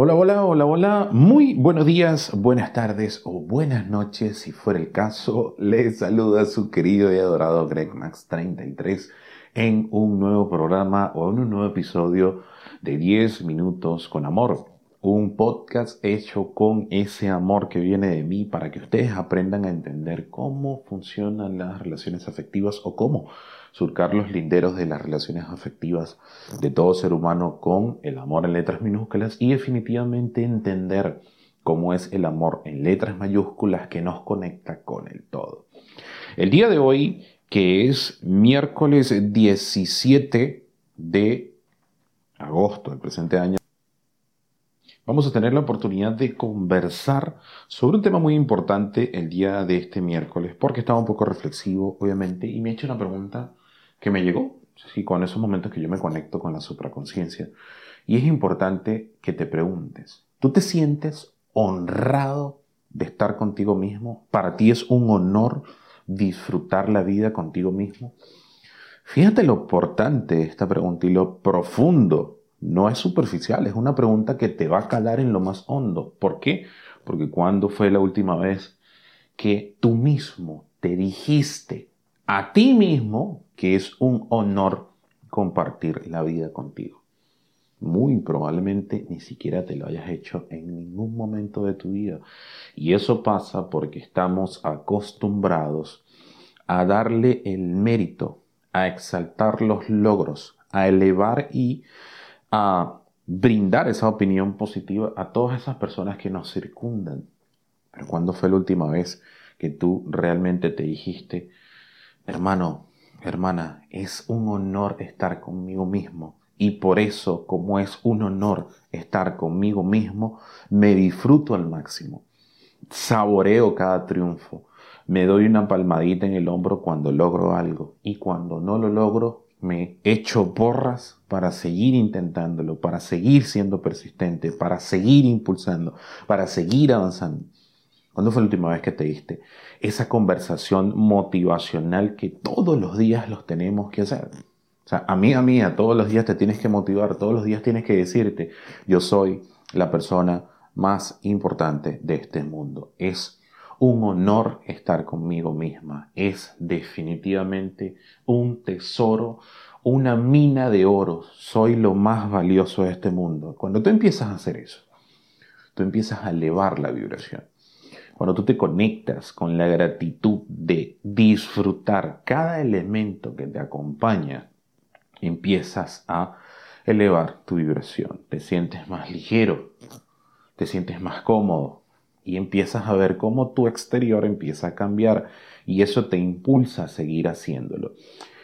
Hola, hola, hola, hola. Muy buenos días, buenas tardes o buenas noches, si fuera el caso. Les saluda su querido y adorado Greg Max 33 en un nuevo programa o en un nuevo episodio de 10 minutos con amor. Un podcast hecho con ese amor que viene de mí para que ustedes aprendan a entender cómo funcionan las relaciones afectivas o cómo surcar los linderos de las relaciones afectivas de todo ser humano con el amor en letras minúsculas y definitivamente entender cómo es el amor en letras mayúsculas que nos conecta con el todo. El día de hoy, que es miércoles 17 de agosto del presente año, vamos a tener la oportunidad de conversar sobre un tema muy importante el día de este miércoles, porque estaba un poco reflexivo, obviamente, y me he hecho una pregunta que me llegó, sí, con esos momentos que yo me conecto con la supraconciencia. Y es importante que te preguntes, ¿tú te sientes honrado de estar contigo mismo? ¿Para ti es un honor disfrutar la vida contigo mismo? Fíjate lo importante esta pregunta y lo profundo. No es superficial, es una pregunta que te va a calar en lo más hondo. ¿Por qué? Porque cuando fue la última vez que tú mismo te dijiste a ti mismo que es un honor compartir la vida contigo. Muy probablemente ni siquiera te lo hayas hecho en ningún momento de tu vida. Y eso pasa porque estamos acostumbrados a darle el mérito, a exaltar los logros, a elevar y a brindar esa opinión positiva a todas esas personas que nos circundan. Pero ¿cuándo fue la última vez que tú realmente te dijiste, hermano, hermana, es un honor estar conmigo mismo. Y por eso, como es un honor estar conmigo mismo, me disfruto al máximo. Saboreo cada triunfo. Me doy una palmadita en el hombro cuando logro algo. Y cuando no lo logro, me echo porras para seguir intentándolo, para seguir siendo persistente, para seguir impulsando, para seguir avanzando. ¿Cuándo fue la última vez que te diste esa conversación motivacional que todos los días los tenemos que hacer? O sea, amiga mía, todos los días te tienes que motivar, todos los días tienes que decirte, yo soy la persona más importante de este mundo. Es un honor estar conmigo misma. Es definitivamente un tesoro, una mina de oro. Soy lo más valioso de este mundo. Cuando tú empiezas a hacer eso, tú empiezas a elevar la vibración. Cuando tú te conectas con la gratitud de disfrutar cada elemento que te acompaña, empiezas a elevar tu vibración. Te sientes más ligero, te sientes más cómodo y empiezas a ver cómo tu exterior empieza a cambiar y eso te impulsa a seguir haciéndolo.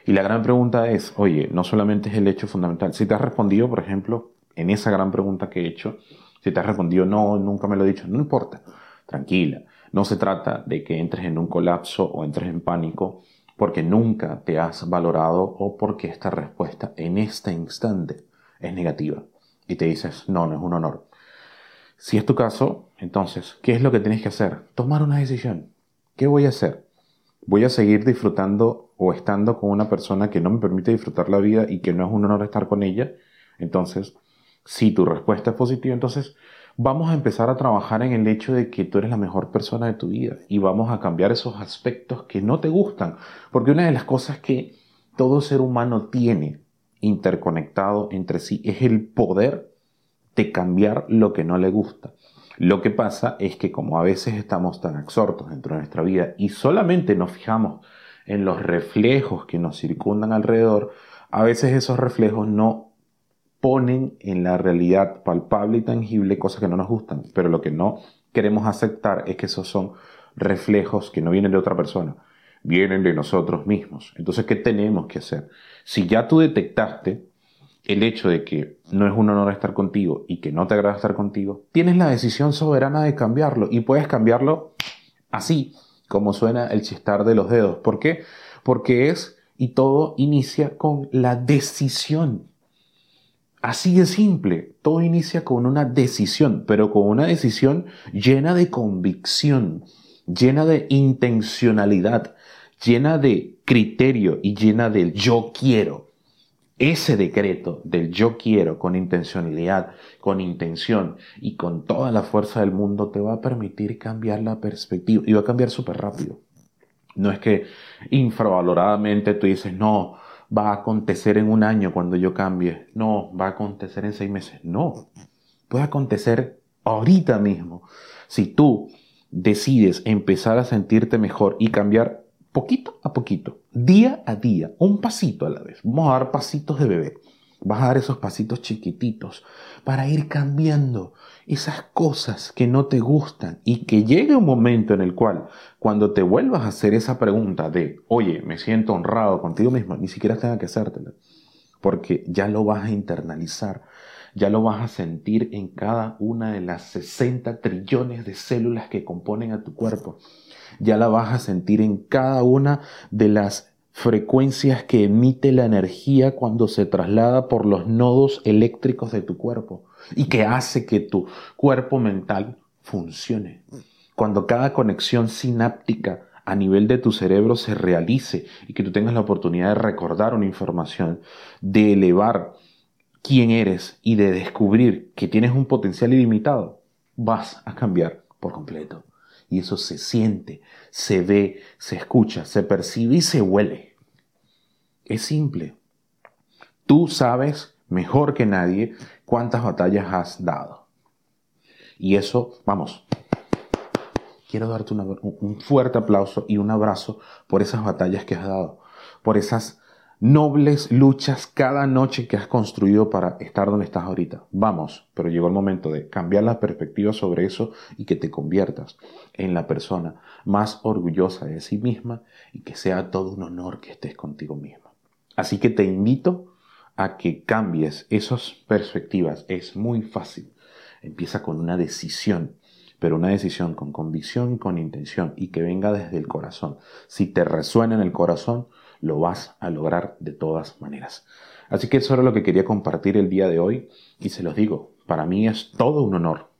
Y la gran pregunta es, oye, no solamente es el hecho fundamental. Si te has respondido, por ejemplo, en esa gran pregunta que he hecho, si te has respondido, no, nunca me lo he dicho, no importa tranquila. No se trata de que entres en un colapso o entres en pánico porque nunca te has valorado o porque esta respuesta en este instante es negativa y te dices, no, no es un honor. Si es tu caso, entonces, ¿qué es lo que tienes que hacer? Tomar una decisión. ¿Qué voy a hacer? ¿Voy a seguir disfrutando o estando con una persona que no me permite disfrutar la vida y que no es un honor estar con ella? Entonces, si tu respuesta es positiva, entonces vamos a empezar a trabajar en el hecho de que tú eres la mejor persona de tu vida y vamos a cambiar esos aspectos que no te gustan. Porque una de las cosas que todo ser humano tiene interconectado entre sí es el poder de cambiar lo que no le gusta. Lo que pasa es que como a veces estamos tan absortos dentro de nuestra vida y solamente nos fijamos en los reflejos que nos circundan alrededor, a veces esos reflejos no ponen en la realidad palpable y tangible cosas que no nos gustan, pero lo que no queremos aceptar es que esos son reflejos que no vienen de otra persona, vienen de nosotros mismos. Entonces, ¿qué tenemos que hacer? Si ya tú detectaste el hecho de que no es un honor estar contigo y que no te agrada estar contigo, tienes la decisión soberana de cambiarlo y puedes cambiarlo así, como suena el chistar de los dedos. ¿Por qué? Porque es y todo inicia con la decisión. Así de simple, todo inicia con una decisión, pero con una decisión llena de convicción, llena de intencionalidad, llena de criterio y llena del yo quiero. ese decreto del yo quiero con intencionalidad, con intención y con toda la fuerza del mundo te va a permitir cambiar la perspectiva y va a cambiar súper rápido. No es que infravaloradamente tú dices, no, va a acontecer en un año cuando yo cambie, no, va a acontecer en seis meses, no, puede acontecer ahorita mismo. Si tú decides empezar a sentirte mejor y cambiar poquito a poquito, día a día, un pasito a la vez. Vamos a dar pasitos de bebé. Vas a dar esos pasitos chiquititos para ir cambiando esas cosas que no te gustan y que llegue un momento en el cual cuando te vuelvas a hacer esa pregunta de, oye, me siento honrado contigo mismo, ni siquiera tenga que hacértela, porque ya lo vas a internalizar, ya lo vas a sentir en cada una de las 60 trillones de células que componen a tu cuerpo. Ya la vas a sentir en cada una de las frecuencias que emite la energía cuando se traslada por los nodos eléctricos de tu cuerpo y que hace que tu cuerpo mental funcione. Cuando cada conexión sináptica a nivel de tu cerebro se realice y que tú tengas la oportunidad de recordar una información, de elevar quién eres y de descubrir que tienes un potencial ilimitado, vas a cambiar por completo. Y eso se siente, se ve, se escucha, se percibe y se huele. Es simple. Tú sabes mejor que nadie cuántas batallas has dado. Y eso, vamos, quiero darte un fuerte aplauso y un abrazo por esas batallas que has dado, por esas nobles luchas cada noche que has construido para estar donde estás ahorita. Vamos, pero llegó el momento de cambiar la perspectiva sobre eso y que te conviertas en la persona más orgullosa de sí misma y que sea todo un honor que estés contigo misma. Así que te invito a que cambies esas perspectivas. Es muy fácil. Empieza con una decisión pero una decisión con convicción y con intención y que venga desde el corazón. Si te resuena en el corazón, lo vas a lograr de todas maneras. Así que eso era lo que quería compartir el día de hoy y se los digo, para mí es todo un honor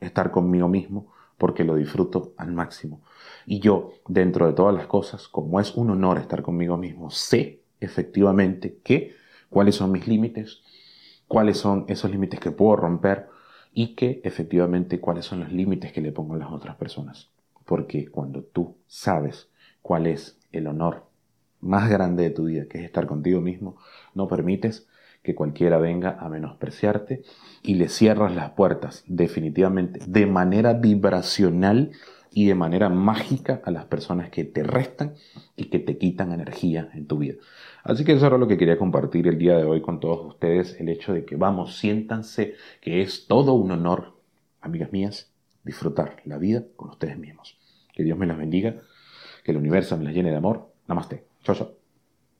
estar conmigo mismo porque lo disfruto al máximo. Y yo, dentro de todas las cosas, como es un honor estar conmigo mismo, sé efectivamente que cuáles son mis límites, cuáles son esos límites que puedo romper y que efectivamente cuáles son los límites que le pongo a las otras personas. Porque cuando tú sabes cuál es el honor más grande de tu vida, que es estar contigo mismo, no permites que cualquiera venga a menospreciarte y le cierras las puertas definitivamente de manera vibracional y de manera mágica a las personas que te restan y que te quitan energía en tu vida. Así que eso era lo que quería compartir el día de hoy con todos ustedes, el hecho de que vamos, siéntanse que es todo un honor, amigas mías, disfrutar la vida con ustedes mismos. Que Dios me las bendiga, que el universo me las llene de amor. Namaste. Chao, chao.